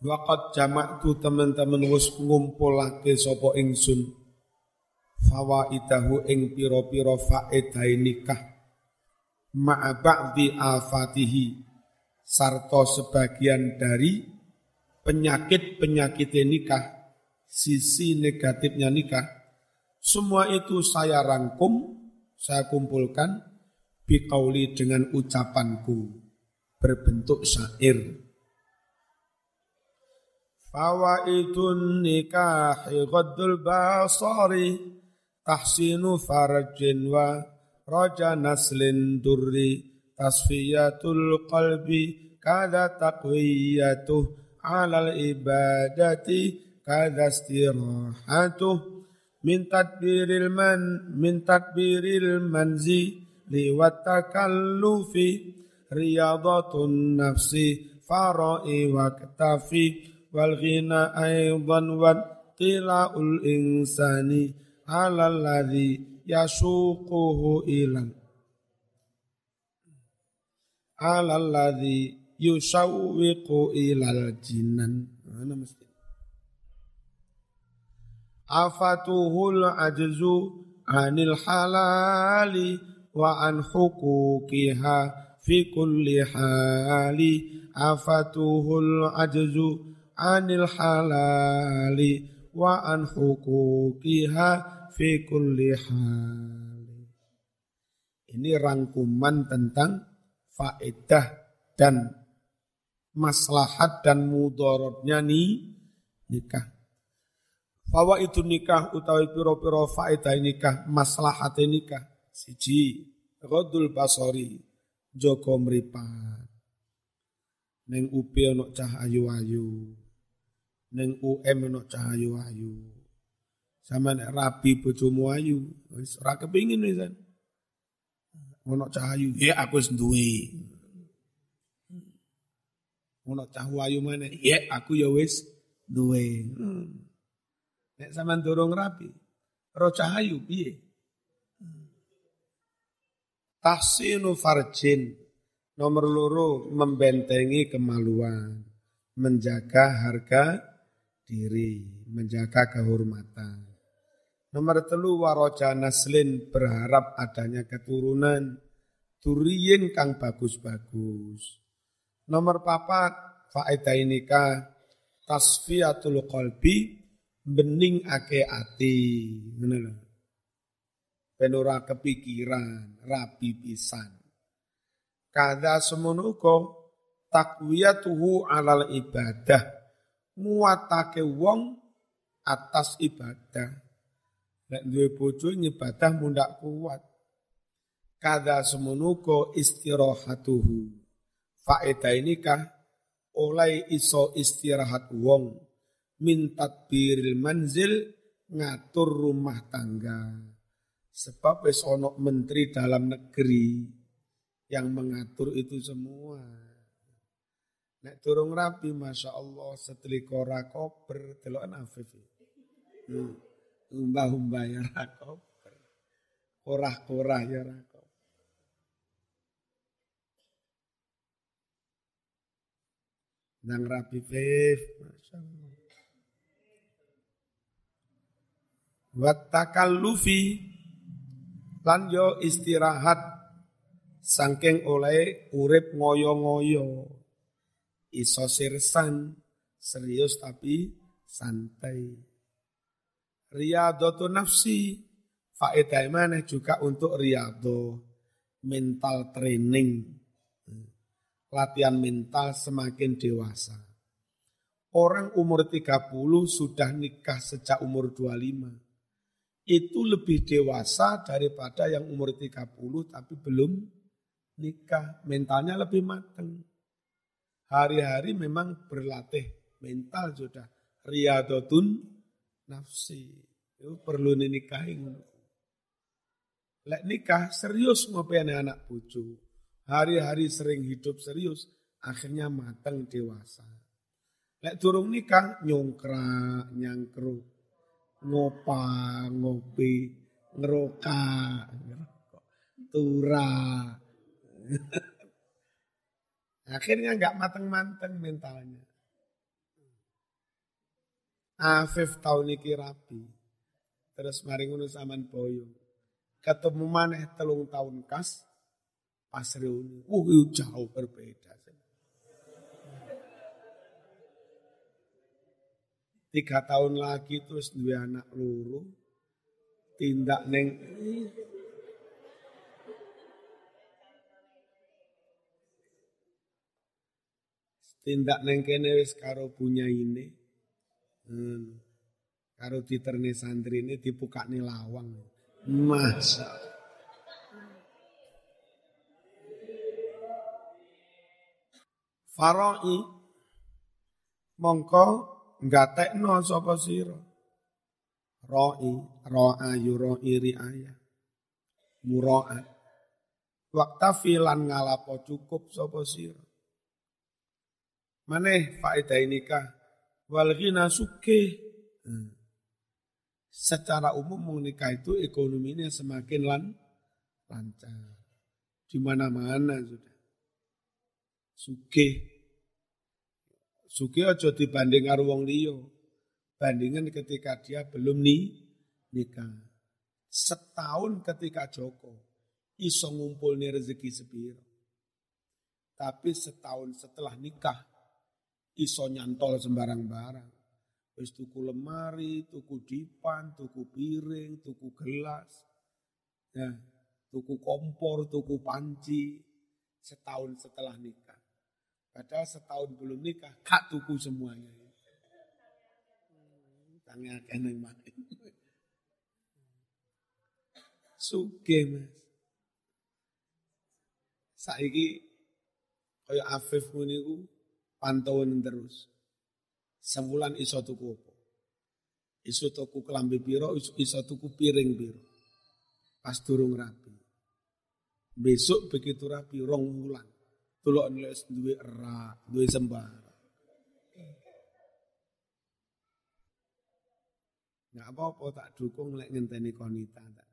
Waqat tu teman-teman wis ngumpulake sapa ingsun fawaidahu ing pira-pira faedah nikah ma'a ba'di afatihi sarta sebagian dari penyakit-penyakit nikah sisi negatifnya nikah semua itu saya rangkum saya kumpulkan biqauli dengan ucapanku berbentuk syair Fawaidun nikahi ghaddul basari tahsinu farajin wa raja naslin durri tasfiyatul qalbi kada taqwiyatuh alal ibadati kada istirahatuh min tadbiril man min tadbiril manzi liwat takallufi riyadatun nafsi farai wa ktafi wal ghina aidan wa tila'ul insani ala alladhi yasuquhu ilan. Ala alladhi yusawwiqu ilal jinan mana mesti? Afatuhul ajzu anil halali wa an hukukiha fi kulli hali. Afatuhul ajzu anil halali wa an hukukiha fi kulli hali. Ini rangkuman tentang faedah dan maslahat dan mudorotnya nih nikah. Fawa itu nikah utawi piro-piro faedah nikah, maslahat nikah. Siji, Rodul Basori, Joko Meripat. Neng upi ono cah ayu-ayu neng UM ono cahayu ayu. Sama nek rapi bojomu ayu, wis ora kepengin wis. Ono cahayu, ya aku wis duwe. Ono cahayu ayu mana? Ya aku ya wis duwe. Nek sampean dorong rapi, ro cahayu piye? Tahsinu farjin nomor loro membentengi kemaluan, menjaga harga diri, menjaga kehormatan. Nomor telu waroja naslin berharap adanya keturunan turiyin kang bagus-bagus. Nomor papat faedah inika tasfiyatul qalbi bening ake ati. Penura kepikiran, rapi pisan. Kada semono uga takwiyatuhu alal ibadah nguatake wong atas ibadah. Nek duwe bojo ngibadah mundak kuat. Kada semenuko istirahatuhu. Faedah ini kah oleh iso istirahat wong min tadbiril manzil ngatur rumah tangga. Sebab wis menteri dalam negeri yang mengatur itu semua. Nek turung rapi, masya Allah, setelikora koper, telokan afif. Hmm. Umbah-umbah ya rakoper. Korah-korah ya rakoper. Nang rapi fif, masya Allah. Wattakal lufi, lan yo istirahat, sangking oleh urip ngoyo-ngoyo iso sirsan, serius tapi santai. Riyadhatu nafsi, faedah mana juga untuk riyadho, mental training, latihan mental semakin dewasa. Orang umur 30 sudah nikah sejak umur 25. Itu lebih dewasa daripada yang umur 30 tapi belum nikah. Mentalnya lebih matang hari-hari memang berlatih mental sudah riyadotun nafsi. Itu perlu dinikahi. Lek nikah serius ngopi anak bucu. Hari-hari sering hidup serius, akhirnya matang dewasa. Lek turung nikah nyongkrak, nyangkruk, ngopa, ngopi, ngeroka, ngerokok, tura. Akhirnya nggak mateng-mateng mentalnya. Afif tahun iki rapi. Terus mari ngono saman boyo. Ketemu maneh telung tahun kas pas reuni. Uh, jauh berbeda. Tiga tahun lagi terus dua anak luru. Tindak neng tindak neng kene wis karo punya ini. Hmm. Karo diterne santri ini nih lawang. Masa. Faroi mongko gatekno sapa sira. Roi, ro'a yuroi riaya. Muraat. Waktafilan ngalapo cukup sapa sira. Maneh faedah ini kah? Wal ghina suke. Hmm. Secara umum menikah itu ekonominya semakin lan, lancar. Di mana-mana sudah. Suke. Suke aja dibanding karo wong. Bandingan ketika dia belum nih nikah. Setahun ketika Joko iso ngumpulnya rezeki sepiro. Tapi setahun setelah nikah iso nyantol sembarang barang. Wis tuku lemari, tuku dipan, tuku piring, tuku gelas. Ya, tuku kompor, tuku panci setahun setelah nikah. Padahal setahun belum nikah, kak tuku semuanya. Tangnya kena mati. Suge mas. Saiki kaya Afif muniku pantauan terus. Sebulan iso tuku apa? Iso tuku kelambi piro, iso tuku piring piro. Pas durung rapi. Besok begitu rapi rong bulan. Tulok nulis duwe erak, duwe sembar. Nggak apa-apa tak dukung lek ngenteni konita tak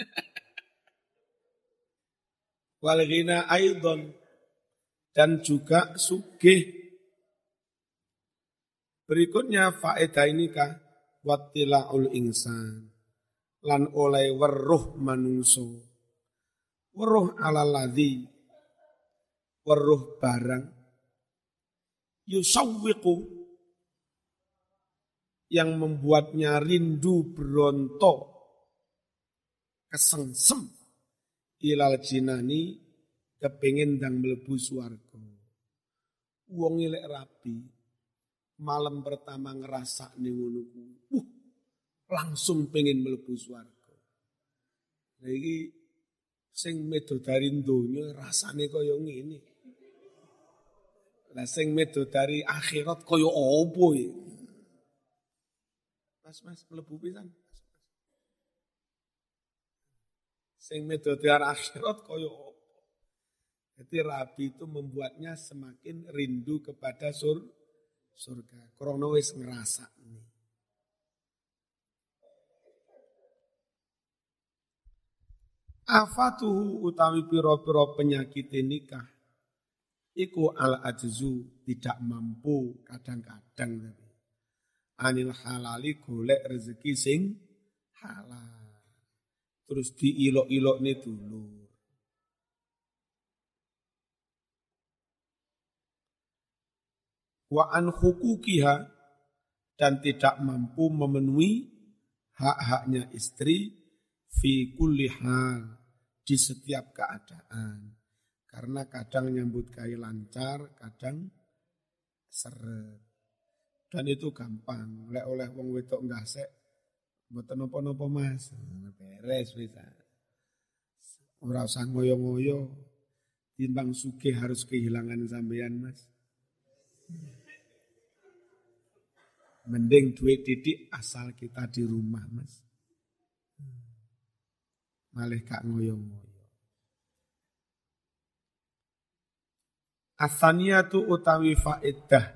wal ghina aidon. Dan juga sugih. Berikutnya faedah ini kah wattilaul insan. Lan oleh weruh manungso. Weruh ala ladhi weruh barang. Yusawwiqu. Yang membuatnya rindu berontok. Kesengsem ilal jinani kepingin dang melebu suarga. Wong ilek rapi, malam pertama ngerasa nih ngono uh, langsung pengen melebu suarga. Nah iki sing dari donya rasane kaya ngene. Lah sing dari akhirat kaya apa ya? Mas Mas mlebu pisan. Sing medodiar akhirat koyo apa? Jadi rabi itu membuatnya semakin rindu kepada sur surga. Krono wis ngerasa ini. Afatuhu utawi piro-piro penyakit nikah. Iku al ajzu tidak mampu kadang-kadang Anil halali golek rezeki sing halal terus diilok-ilok nih dulu. Wa an hukukiha dan tidak mampu memenuhi hak-haknya istri fi kulli hal di setiap keadaan. Karena kadang nyambut kai lancar, kadang seret. Dan itu gampang. Lek oleh wong wedok sek Mboten napa-napa Mas. Beres bisa. Ora usah ngoyo-ngoyo. Timbang suke harus kehilangan sampean Mas. Mending duit titik asal kita di rumah Mas. Malih kak ngoyo-ngoyo. tu utawi faedah.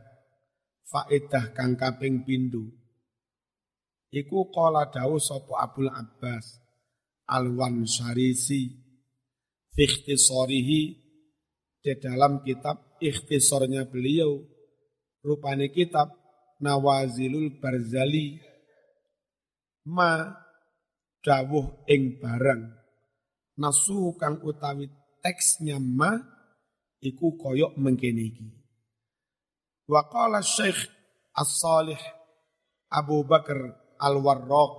Faedah kang kaping pindu Iku kola dawu sopo Abdul Abbas Alwan Syarisi Fikhtisorihi di dalam kitab ikhtisornya beliau. Rupane kitab Nawazilul Barzali. Ma dawuh ing barang. Nasu kang utawi teksnya ma iku koyok mengkene iki. Wa qala syekh as-salih Abu Bakar al-Warraq.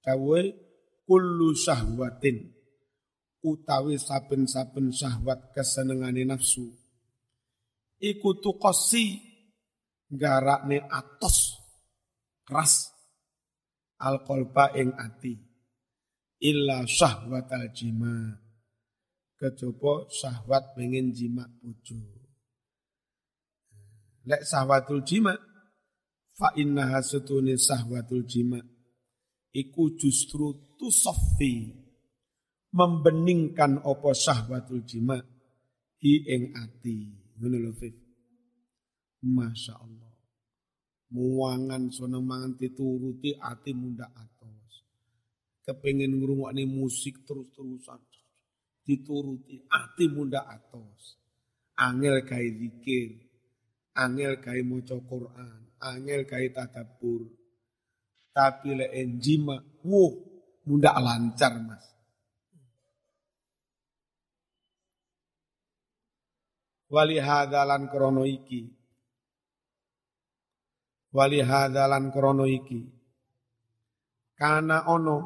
Dawuh kullu syahwatin utawi saben-saben syahwat kesenengane nafsu. Iku tuqasi garakne atos keras alqalba ing ati. Illa syahwatal jima. Kejaba syahwat pengen jima bojo. Lek syahwatul jima fa innaha sutune syahwatul jima. Iku justru tusaffi membeningkan opo syahwatul jima. Hi ing ati. Ngono Masya Allah muangan seneng mangan dituruti ati munda atos. Kepengin ngrungokne musik terus-terusan. Dituruti ati munda atos. Angel gawe zikir. Angel gawe maca Quran angel gawe tadabbur tapi lek jima wuh munda lancar Mas. Wali hadalan krono iki. Wali hadalan krono iki. Kana ono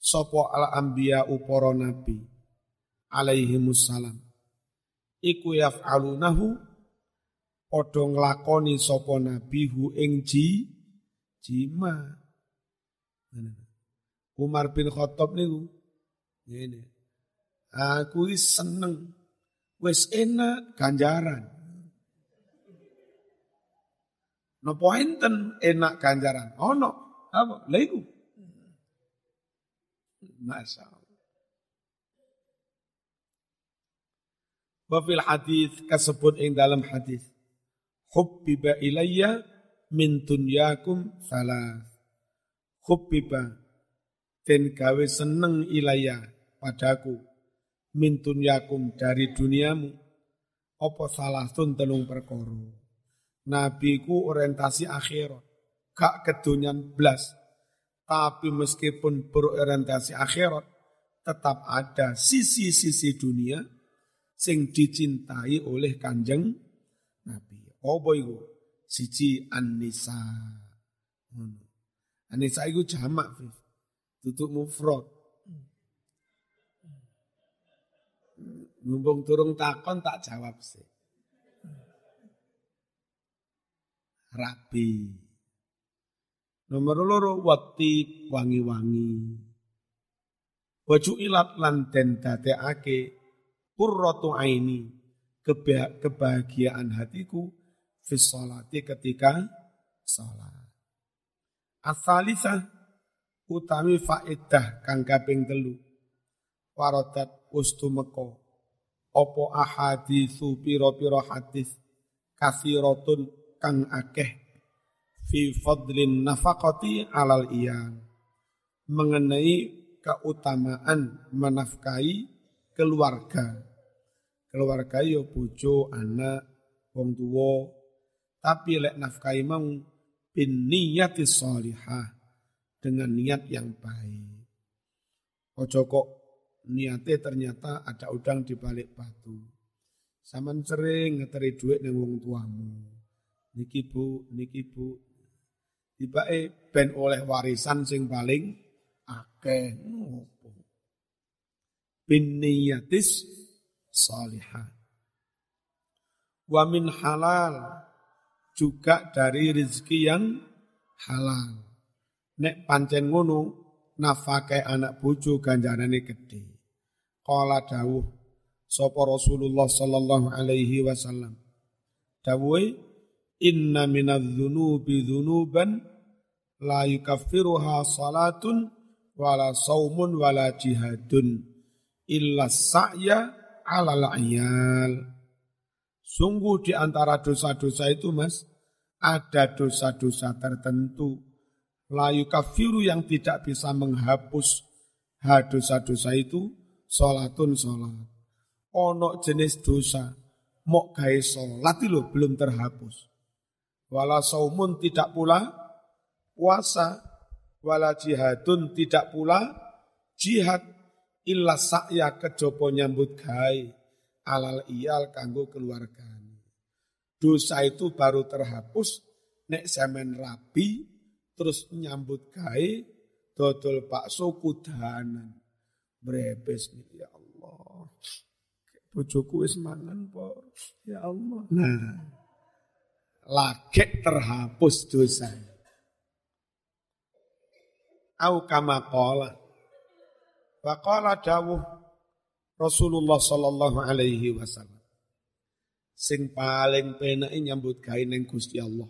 sopo al anbiya uporo nabi. Alaihi musallam iku yaf'alunahu padha nglakoni sapa nabi hu ing ji jima Umar bin Khattab niku ngene aku seneng wis enak ganjaran. Napa enten enak ganjaran? Ono apa? Lha iku. Masya Allah. Wafil hadis kasebut ing dalam hadis. Hubbiba ilayya min dunyakum salah. Hubbiba den gawe seneng ilayya padaku mintun yakum dari duniamu apa salah tun telung perkoro nabiku orientasi akhirat gak kedunyan blas tapi meskipun berorientasi akhirat tetap ada sisi-sisi dunia sing dicintai oleh kanjeng Nabi. Oh boy siji an-nisa. An-nisa itu jamak, tutup mufrad. Mumpung turung takon tak jawab sih. Rabi. Nomor loro wati wangi-wangi. Waju ilat lan den dadekake qurratu aini kebahagiaan hatiku fi sholati ketika salat. Asalisa utami faedah kang kaping telu. Warodat ustumeko opo ahaditsu piro-piro hadis kasiratun kang akeh fi fadlin nafaqati alal iyal mengenai keutamaan menafkahi keluarga keluarga yo bojo anak wong tapi lek nafkahi mau bin niyati dengan niat yang baik ojo kok niate ternyata ada udang di balik batu. Saman sering ngeteri duit nang wong tuamu. Niki Bu, niki Bu. Tibake ben oleh warisan sing paling akeh ngopo. Bin niyatis salihah. Wa min halal juga dari rezeki yang halal. Nek pancen ngono nafake anak bojo ganjarane gede. Qala dawuh sapa Rasulullah sallallahu alaihi wasallam. Dawuh inna minadz-dzunubi dzunuban la yukaffiruha salatun wala saumun wala jihadun illa sa'ya alal ayal. Sungguh di antara dosa-dosa itu mas, ada dosa-dosa tertentu. Layu kafiru yang tidak bisa menghapus ha dosa-dosa itu Sholatun sholat. ono jenis dosa mok gawe salat lho belum terhapus. Wala saumun tidak pula puasa, wala jihadun tidak pula jihad illa sa'ya kejopo nyambut alal iyal kanggo keluarga. Dosa itu baru terhapus nek semen rapi terus nyambut gawe dodol bakso kudanan. Brebes ya Allah. Bojoku wis mangan po. Ya Allah. Nah. Lagi terhapus dosa. Au kama qala. Wa qala dawuh Rasulullah sallallahu alaihi wasallam. Sing paling penake nyambut gawe ning Gusti Allah.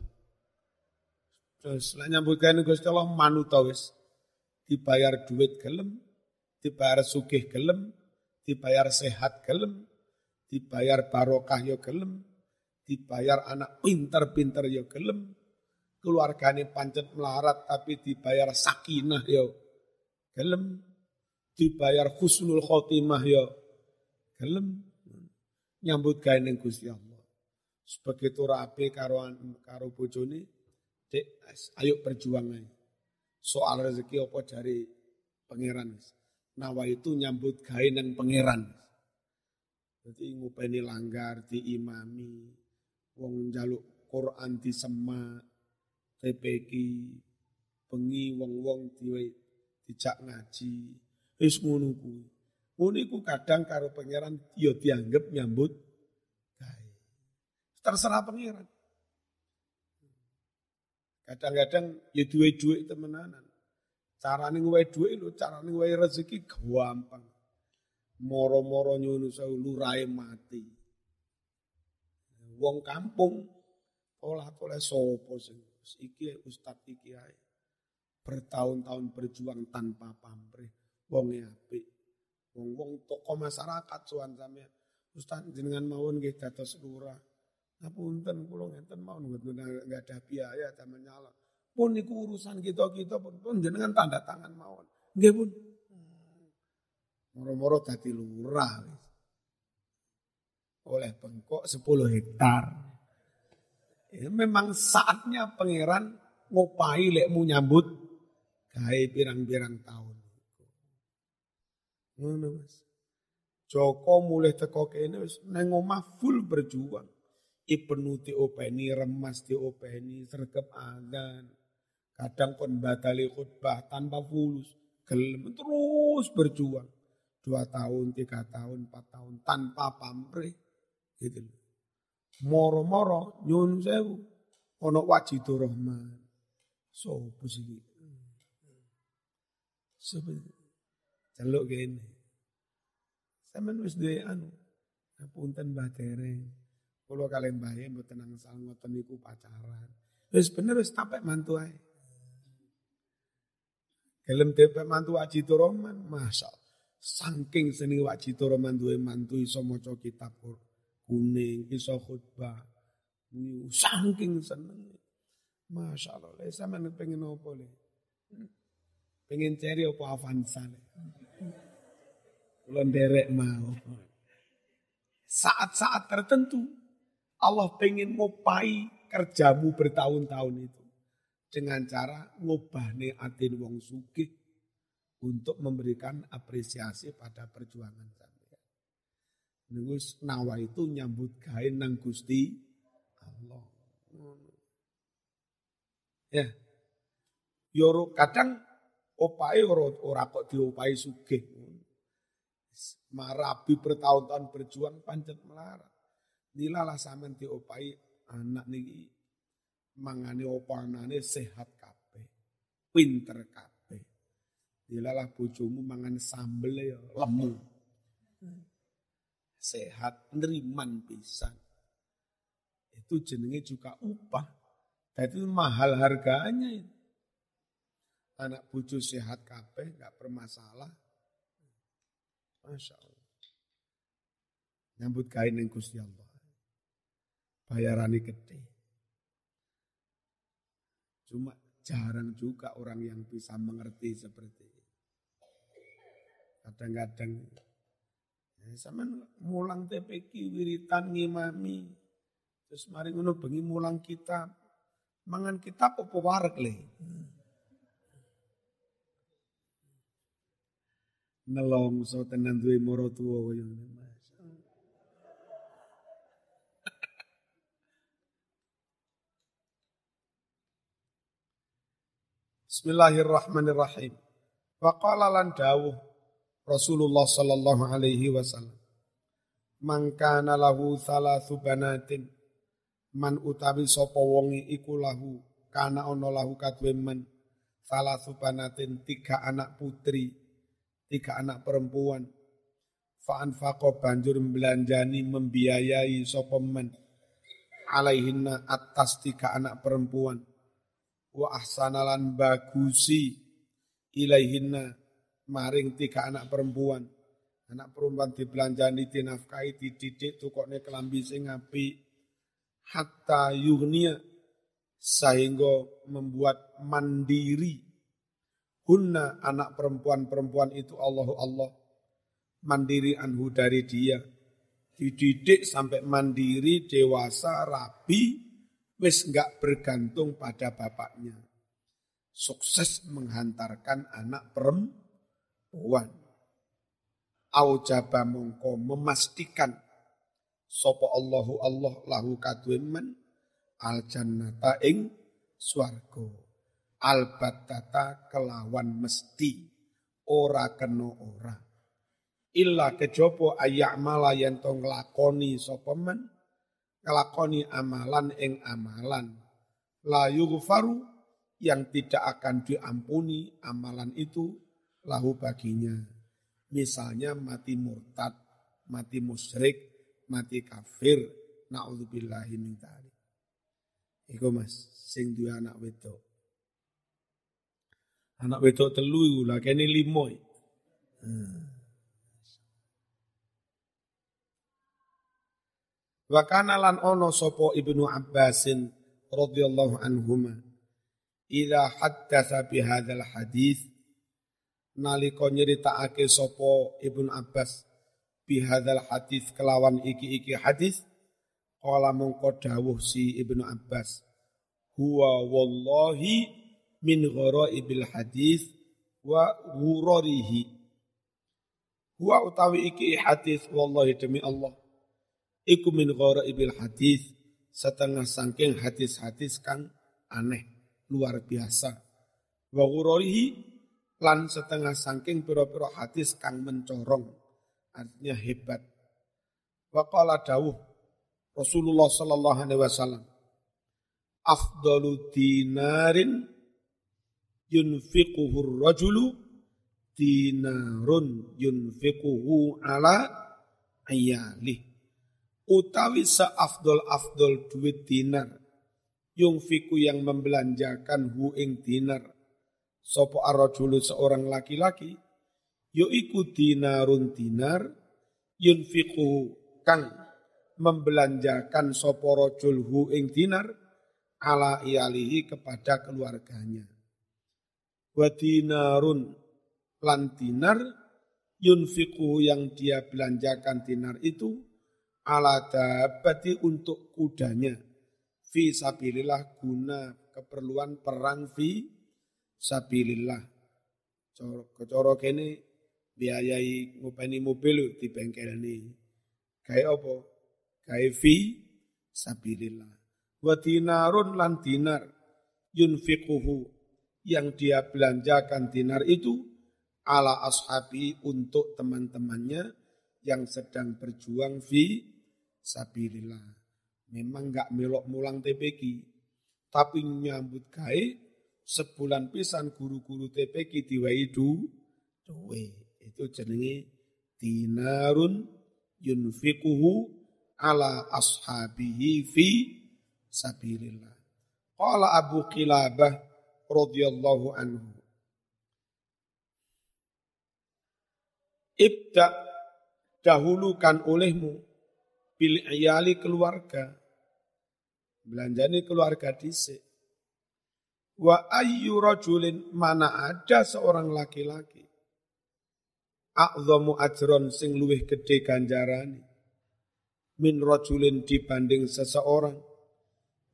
Terus lek nyambut gawe ning Gusti Allah manut wis. Dibayar duit gelem, dibayar sugih gelem, dibayar sehat gelem, dibayar barokah yo gelem, dibayar anak pinter-pinter yo gelem, keluargane pancet melarat tapi dibayar sakinah yo gelem, dibayar husnul khotimah yo gelem, nyambut gawe ning Gusti Allah. Sebegitu rapi karo karo bojone, Dek, ayo berjuang aja. Soal rezeki apa dari pangeran. Nawa itu nyambut gawe nang pangeran. Jadi ngupeni langgar di imami, wong jaluk Quran di semak, TPK, bengi wong-wong di dijak ngaji, wis ngono kuwi. Ngono iku kadang karo pangeran ya dianggap nyambut gawe. Terserah pangeran. Kadang-kadang ya duwe duit temenanan. Carane ngwehi duit lho, carane ngwehi rezeki gampang. Moro-moro nyunu sewu lurae mati. Wong kampung olah toleh sopo sing iki ustad iki ae. Bertahun-tahun berjuang tanpa pamrih. Wong apik. Wong-wong toko masyarakat suan sampean. Ustaz jenengan mawon nggih dados lurah. Ngapunten kula ngenten mawon nggak ada biaya taman nyala. Pun niku urusan kita-kita pun pun jenengan tanda tangan mawon. Nggih pun. Moro-moro dadi lurah. Oleh bengkok 10 hektar. Ya, memang saatnya pangeran ngopai lekmu nyambut gawe pirang-pirang tahun. Ngono Mas. Joko mulai teko kene wis nang omah full berjuang. Ibnu diopeni, remas diopeni, sergap adan. Kadang kon batali khutbah tanpa fulus. Gelem terus berjuang. Dua tahun, tiga tahun, empat tahun tanpa pamrih. Gitu loh. Moro-moro nyun sewu. Ono wajidu rahman. Sopo sih? Sopo Celuk gini. Sampeyan wis duwe anu. Ngapunten Mbah Dereng. Kula kalian bayi mbok tenang sal ngoten niku pacaran. Wis bener wis tapek mantu ae. Gelem depek mantu Aji Toroman, masa saking seni Aji Toroman duwe mantu iso maca kitab kuning, iso khutbah. Saking seneng. Masya Allah, le sampean pengen opo le? Pengen cari apa Avanza le? Kula nderek mau. Saat-saat tertentu Allah pengen ngopai kerjamu bertahun-tahun itu. Dengan cara ngubahne atin wong sugih untuk memberikan apresiasi pada perjuangan sampean. Nunggus nawa itu nyambut gawe nang Gusti Allah. Ya. Yoro kadang opai ora, ora kok diopai sugih. Marabi bertahun-tahun berjuang pancet melarat. Nilalah sampean diopai anak niki mangane opanane sehat kabeh. Pinter kabeh. Nilalah bojomu mangan sambel ya lemu. Sehat neriman pisan. Itu jenenge juga upah. Jadi mahal harganya. Anak bojo sehat kabeh nggak bermasalah. Masya Allah. Nyambut kain yang Gusti Allah bayarani gede. Cuma jarang juga orang yang bisa mengerti seperti itu. Kadang-kadang Sama mulang TPQ wiritan ngimami. Terus mari ngono bengi mulang kitab. Mangan kitab apa warek le? Nelongso tenan duwe mara tuwa kaya ngene. Bismillahirrahmanirrahim. Faqala lan dawuh Rasulullah sallallahu alaihi wasallam. Man kana lahu thalathu banatin man utawi sapa wonge iku lahu kana ana lahu kadwe man thalathu banatin tiga anak putri tiga anak perempuan fa anfaqa banjur belanjani membiayai sapa man alaihinna atas tiga anak perempuan wa ahsanalan bagusi ilaihinna maring tiga anak perempuan. Anak perempuan dibelanjani, dinafkahi, dididik, tukoknya kelambi sing api. Hatta yuhnia sehingga membuat mandiri. Hunna anak perempuan-perempuan itu Allah Allah mandiri anhu dari dia. Dididik sampai mandiri, dewasa, rapi, wis enggak bergantung pada bapaknya. Sukses menghantarkan anak perempuan aujaba mongko memastikan sapa Allahu Allah lahu kadwemen al jannata ing swarga al batata kelawan mesti ora kena ora illa kejaba ayamala yen to nglakoni sapa men nglakoni amalan ing amalan la yughfaru yang tidak akan diampuni amalan itu lahu baginya. Misalnya mati murtad, mati musyrik, mati kafir, na'udzubillahi min. Iku Mas, sing duwe anak wedok. Anak wedok telu iku lah kene limo. Hmm. Wa kana lan ono sapa Ibnu Abbasin radhiyallahu anhuma idza haddatsa bi hadzal hadis nalika nyeritakake sapa Ibnu Abbas bihadzal hadis kelawan iki-iki hadis qala mongko dawuh si Ibnu Abbas huwa wallahi min ghoraibil hadis wa ghurarihi. Huwa utawi iki hadis wallahi demi Allah iku min ghoraibil hadis setengah sangking hadis-hadis kang aneh luar biasa. Wa ghurarihi lan setengah saking pira-pira hadis kang mencorong artinya hebat. Waqala dawuh Rasulullah sallallahu alaihi wasallam afdalu dinarin yunfiquhu rajulu dinarun yunfiquhu ala ayali utawi seafdol afdol duit dinar yunfiku yang membelanjakan hu ing dinar Sopo arrojulu seorang laki-laki, yoiku dinarun dinar, yunfiku kang membelanjakan sopo rojul hu ing dinar, ala ialihi kepada keluarganya. Wa dinarun lan dinar, yunfiku yang dia belanjakan dinar itu, ala dabati untuk kudanya, fi sabilillah guna keperluan perang fi sabilillah. Coro kene biayai ngopeni mobil di bengkel ini. Kayak apa? Kayak fi sabilillah. Wa dinarun lan dinar yunfiquhu yang dia belanjakan dinar itu ala ashabi untuk teman-temannya yang sedang berjuang fi sabilillah. Memang enggak melok mulang TPQ, tapi nyambut gawe sebulan pisan guru-guru TPK diwai du duwe. Itu jenenge dinarun yunfiquhu ala ashabihi fi sabilillah. Qala Abu Qilabah radhiyallahu anhu. Ibda dahulukan olehmu bil iyali keluarga. Belanjani keluarga dhisik Wa ayyu rajulin mana ada seorang laki-laki. a'zamu ajron sing luwih gede ganjarane min rajulin dibanding seseorang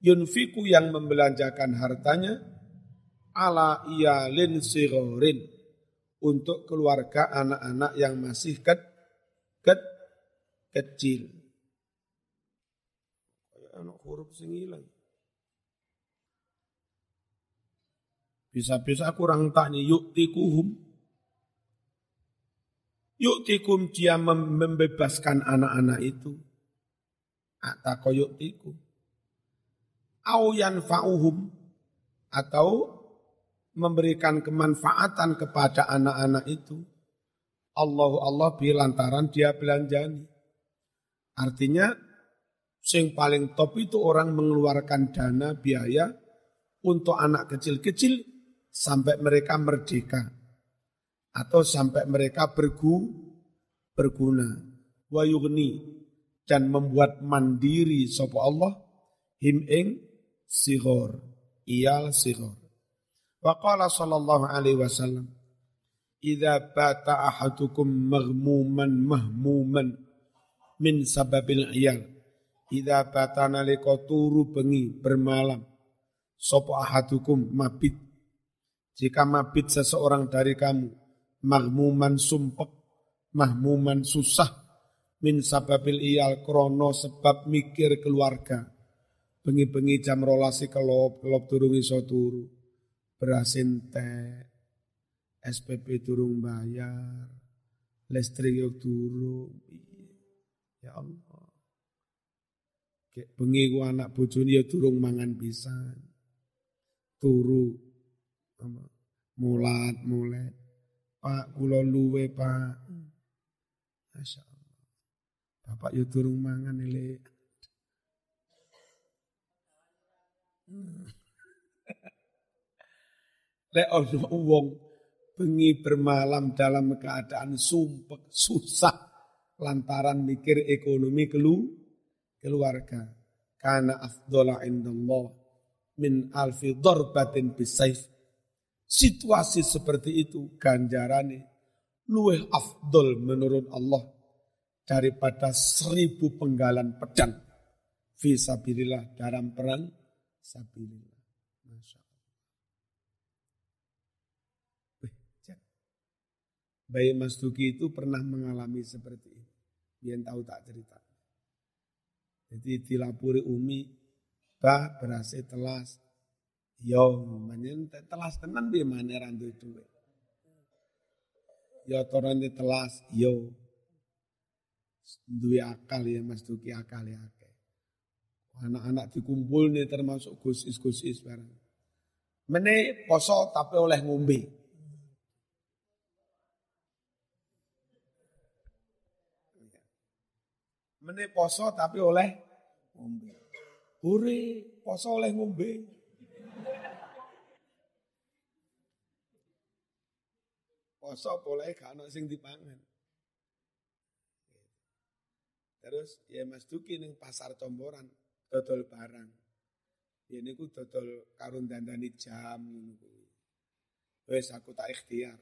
yunfiku yang membelanjakan hartanya ala iyalin sigorin untuk keluarga anak-anak yang masih ke, ke, kecil. Anak huruf sing hilang. Bisa-bisa kurang tanya yuk tikuhum. Yuk tikum dia membebaskan anak-anak itu. Atau yuk tikum. Au yanfa'uhum. Atau memberikan kemanfaatan kepada anak-anak itu. Allah Allah bilantaran dia belanjani. Artinya sing paling top itu orang mengeluarkan dana biaya untuk anak kecil-kecil sampai mereka merdeka atau sampai mereka bergu, berguna wayugni dan membuat mandiri sapa Allah him ing sihor iyal sihor wa qala sallallahu alaihi wasallam idza bata ahadukum maghmuman mahmuman min sababil iyal idza bata nalika turu bengi bermalam sapa ahadukum mabit jika mabit seseorang dari kamu, magmuman sumpek, mahmuman susah, min sababil iyal krono sebab mikir keluarga. Bengi-bengi jam rolasi kelop, kelop turung iso turu. Berasin teh, SPP turung bayar, listrik yuk turung. Ya Allah. Kayak bengi ku anak bojone ya turung mangan pisan. Turu mulat mulet pak kulo luwe pak Masya Allah bapak yo turung mangan ile Lek ono wong bengi bermalam dalam keadaan sumpek susah lantaran mikir ekonomi kelu keluarga. Karena afdola indallah min alfi darbatin bisaif. Situasi seperti itu ganjarannya luweh afdol menurut Allah daripada seribu penggalan pedang. Visabilillah dalam perang sabilillah. Masya Allah. Bayi Mas Duki itu pernah mengalami seperti ini. Dia tahu tak cerita. Jadi dilapuri Umi, bah berhasil telas, Yo, manyen telas tenan piye maneh ra duwe dhuwit. Yo torone telas, yo. Duwe akal ya Mas Duki akal ya. Anak-anak dikumpul nih termasuk gusis-gusis bareng. Mene poso tapi oleh ngombe. Mene poso tapi oleh ngombe. Ure poso oleh ngombe. Poso boleh gak sing dipangan. Terus ya Mas Duki ning pasar Comboran dodol barang. Ya niku dodol karun dandani jam ngono aku tak ikhtiar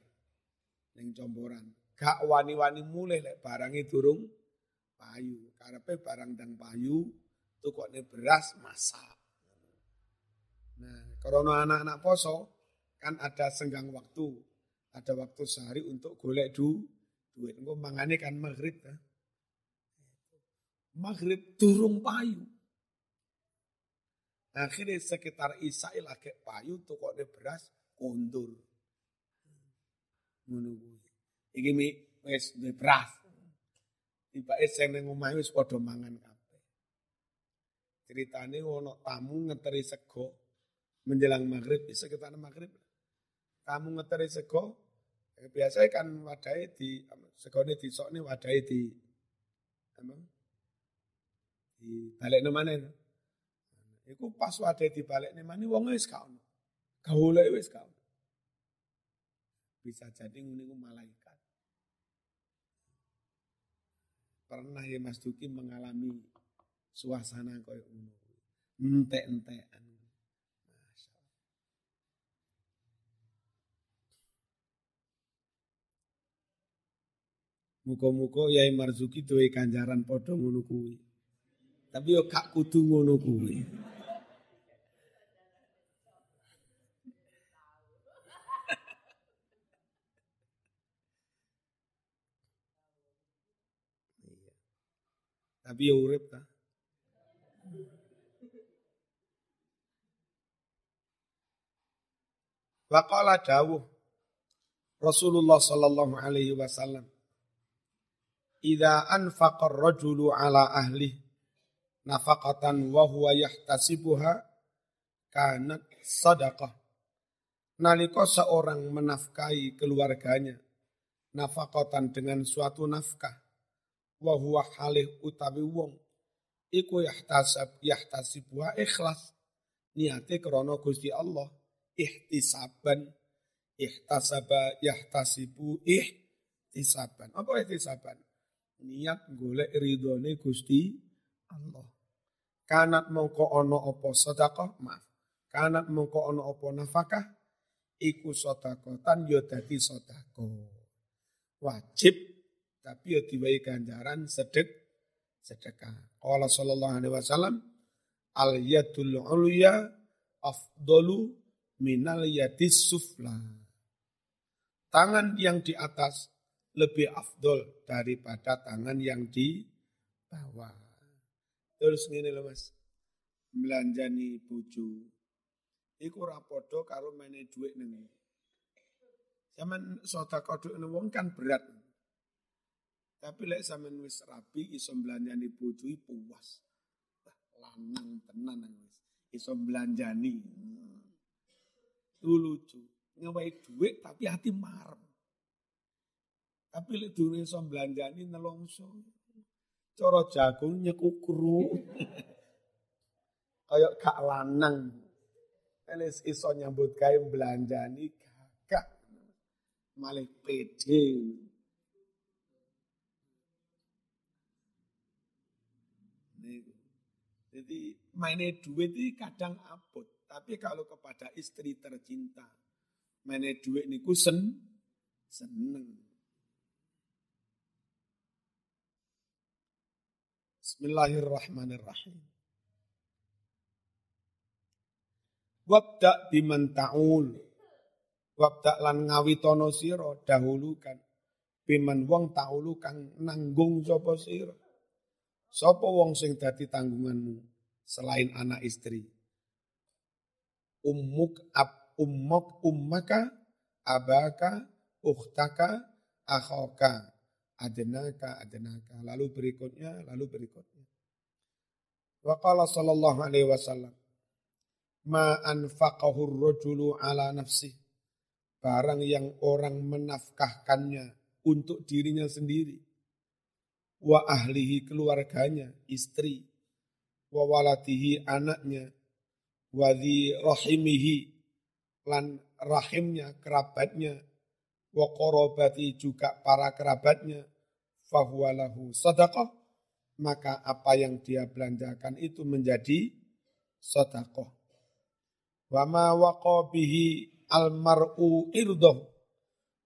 ning Comboran. Gak wani-wani mulai lek barange durung payu. Karepe barang dang payu tukokne beras masak. Nah, karena anak-anak poso kan ada senggang waktu ada waktu sehari untuk golek du, duit. Engko mangane kan maghrib ya. Maghrib turung payu. Akhirnya sekitar Isai lagi payu tuh kok beras kondur. Menunggu. Iki wis duwe beras. Tibake sing ning omahe wis padha mangan kabeh. Ceritane ono tamu ngeteri sego menjelang maghrib, sekitar maghrib kamu ngeteri sego, ya biasa kan wadai di segone di sok nih wadai di apa? Di balik itu? Iku pas wadai di balik nih mana wong wis kau, kau wis kau. Bisa jadi nguniku malaikat. Pernah ya Mas Duki mengalami suasana koyo ngono. Entek-entekan. Muka-muka Yai Marzuki duwe ganjaran padha ngono kuwi. Tapi yo gak kudu ngono kuwi. Tapi ya urip ta. Waqala dawuh Rasulullah sallallahu alaihi wasallam Idza anfaqa ar-rajulu ala ahli nafaqatan wa huwa yahtasibuha kanat sadaqah. Nalika seorang menafkahi keluarganya nafaqatan dengan suatu nafkah wa huwa halih utawi wong. Iku yahtasab yahtasibuha ikhlas. Niate krana Gusti Allah ihtisaban. Ihtasaba yahtasibu ihtisaban. Apa ihtisaban? Niat golek ridhone Gusti Allah. Kanat mongko ana apa sedekah, maaf. Kanat mongko ana apa nafkah, iku sedekah tan yo dadi sedekah. Wajib tapi yo diwehi ganjaran sedek sedekah. Qala sallallahu alaihi wasallam al yadul ulya afdalu minal yadis sufla. Tangan yang di atas lebih afdol daripada tangan yang di bawah. Terus ngene lho Mas. Belanjani bojo. Iku ora padha karo mene dhuwit ning. Zaman sedekah dhuwit wong kan berat. Tapi lek sampean wis rapi iso belanjani bojo puas. Lanang tenan wis. Iso belanjani. Itu lucu. Ngawain duit tapi hati marem. Tapi lek dune iso belanjani nelongso. Cara jagung nyekukru. Kayak gak lanang. Elis iso nyambut gawe belanjani gagak. Malih pede. Jadi mainnya duit itu kadang abot. Tapi kalau kepada istri tercinta, mainnya duit ini kusen, seneng. Bismillahirrahmanirrahim. Wabda biman ta'ul. Wabda lan ngawitono siro dahulukan. Biman wong ta'ulu kang nanggung sopo siro. Sopo wong sing dadi tanggunganmu selain anak istri. Ummuk ab ummuk ummaka abaka ukhtaka akhoka adenaka, adenaka. Lalu berikutnya, lalu berikutnya. Wa qala sallallahu alaihi wasallam, ma anfaqahu rajulu ala nafsi. Barang yang orang menafkahkannya untuk dirinya sendiri. Wa ahlihi keluarganya, istri. Wa waladihi anaknya. Wa di rahimihi lan rahimnya, kerabatnya. Wa korobati juga para kerabatnya fahuwalahu sadaqah, maka apa yang dia belanjakan itu menjadi sadaqah. Wa ma waqa bihi almar'u irdoh.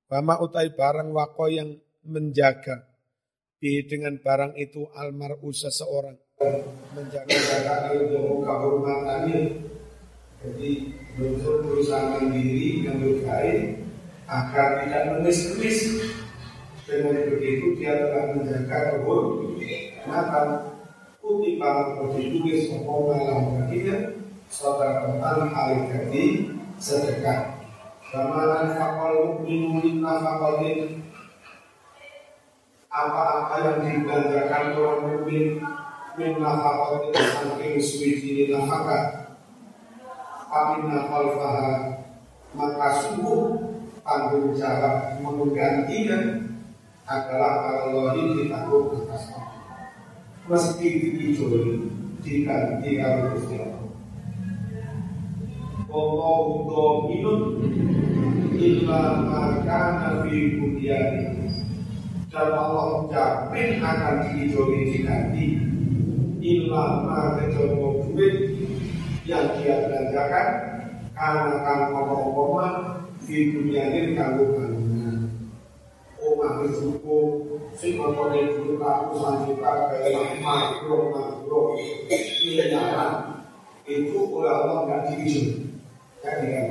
Wa ma utai barang waqo yang menjaga bihi dengan barang itu almar'u seseorang. Menjaga jaga irdoh kehormatannya. Jadi berusaha mandiri yang berkait agar tidak mengemis-kemis dengan begitu dia telah menjaga kehormatan kutipan ditulis sopo malam baginya saudara tentang hal jadi sedekah. Bamalan fakol mukminu nafakotin apa-apa yang dibelanjakan orang mukmin min nafakotin saking suwiji nafkah Amin khalfaha maka sungguh tanggung jawab menggantinya adalah Allah ditanggung atas Meski diijoli diganti Gusti Allah. Wallahu dominun illa maka nabi bunyani dan Allah jamin akan diijoli diganti illa ma kecoba duit yang dia belanjakan karena kan koma di dunia ini kanggo bangunan. Omah cukup. Sing ngomongnya dulu ratusan juta kayak makro makro miliaran itu Allah nggak diizin kan kan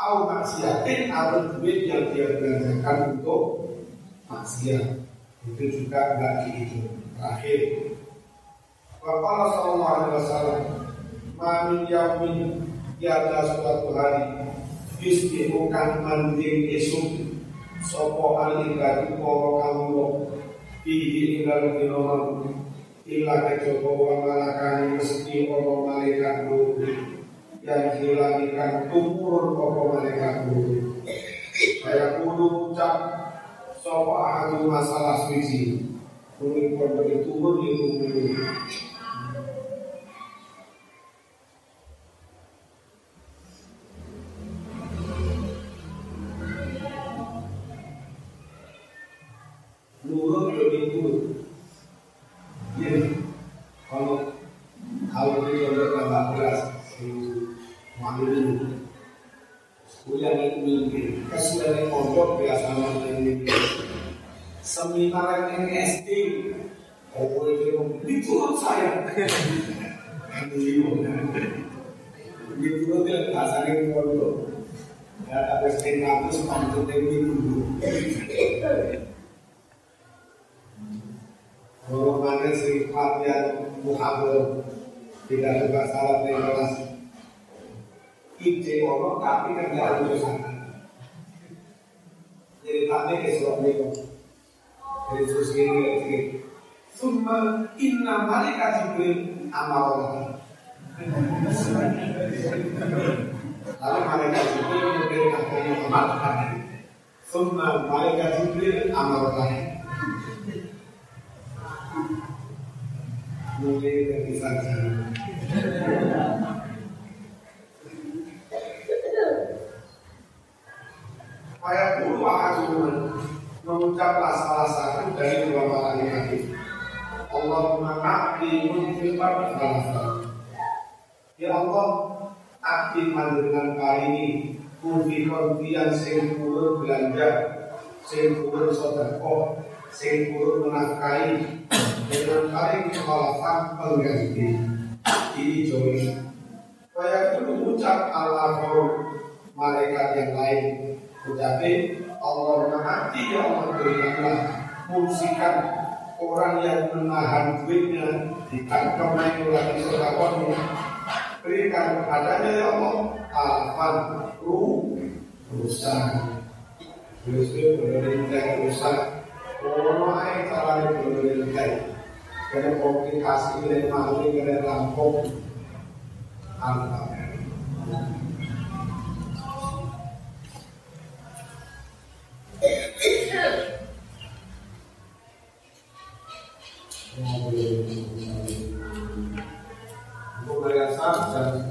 Au maksiatin atau duit yang dia belanjakan untuk maksiat itu juga nggak diizin terakhir. Bapak Sallallahu Alaihi Wasallam Mamin yamin tiada suatu hari Yusbihukan manding esuk Sopo alingkati poro kamulo Bihi inggal dinoman Ila kecoba wa malakani mesti opo malaikat buru Yang hilangkan tumurun opo malaikat buru Saya kudu ucap Sopo ahadu masalah suci Mungkin pondok itu turun itu nurut lebih nurut. Jadi kalau Yeah. salah satu dari dua malaikat itu. Allahumma abdi munfiqan salah Ya Allah, abdi panjenengan kali ini munfiqan tiang sing belanja, sing purun sedekah, sing purun menafkahi dengan paling khalafan pengganti. Ini joli Kaya itu mengucap Allah malaikat yang lain. Ucapin Allah ya Allah berikanlah Musikan orang yang menahan duitnya Ditangkap naik lagi sodakonya Berikan kepadanya ya Allah Alfan ruh rusak. Yusuf benar-benar rusak. Orang lain cara benar-benar kena komplikasi kena maling kena rampok. Apa Untuk mereka dan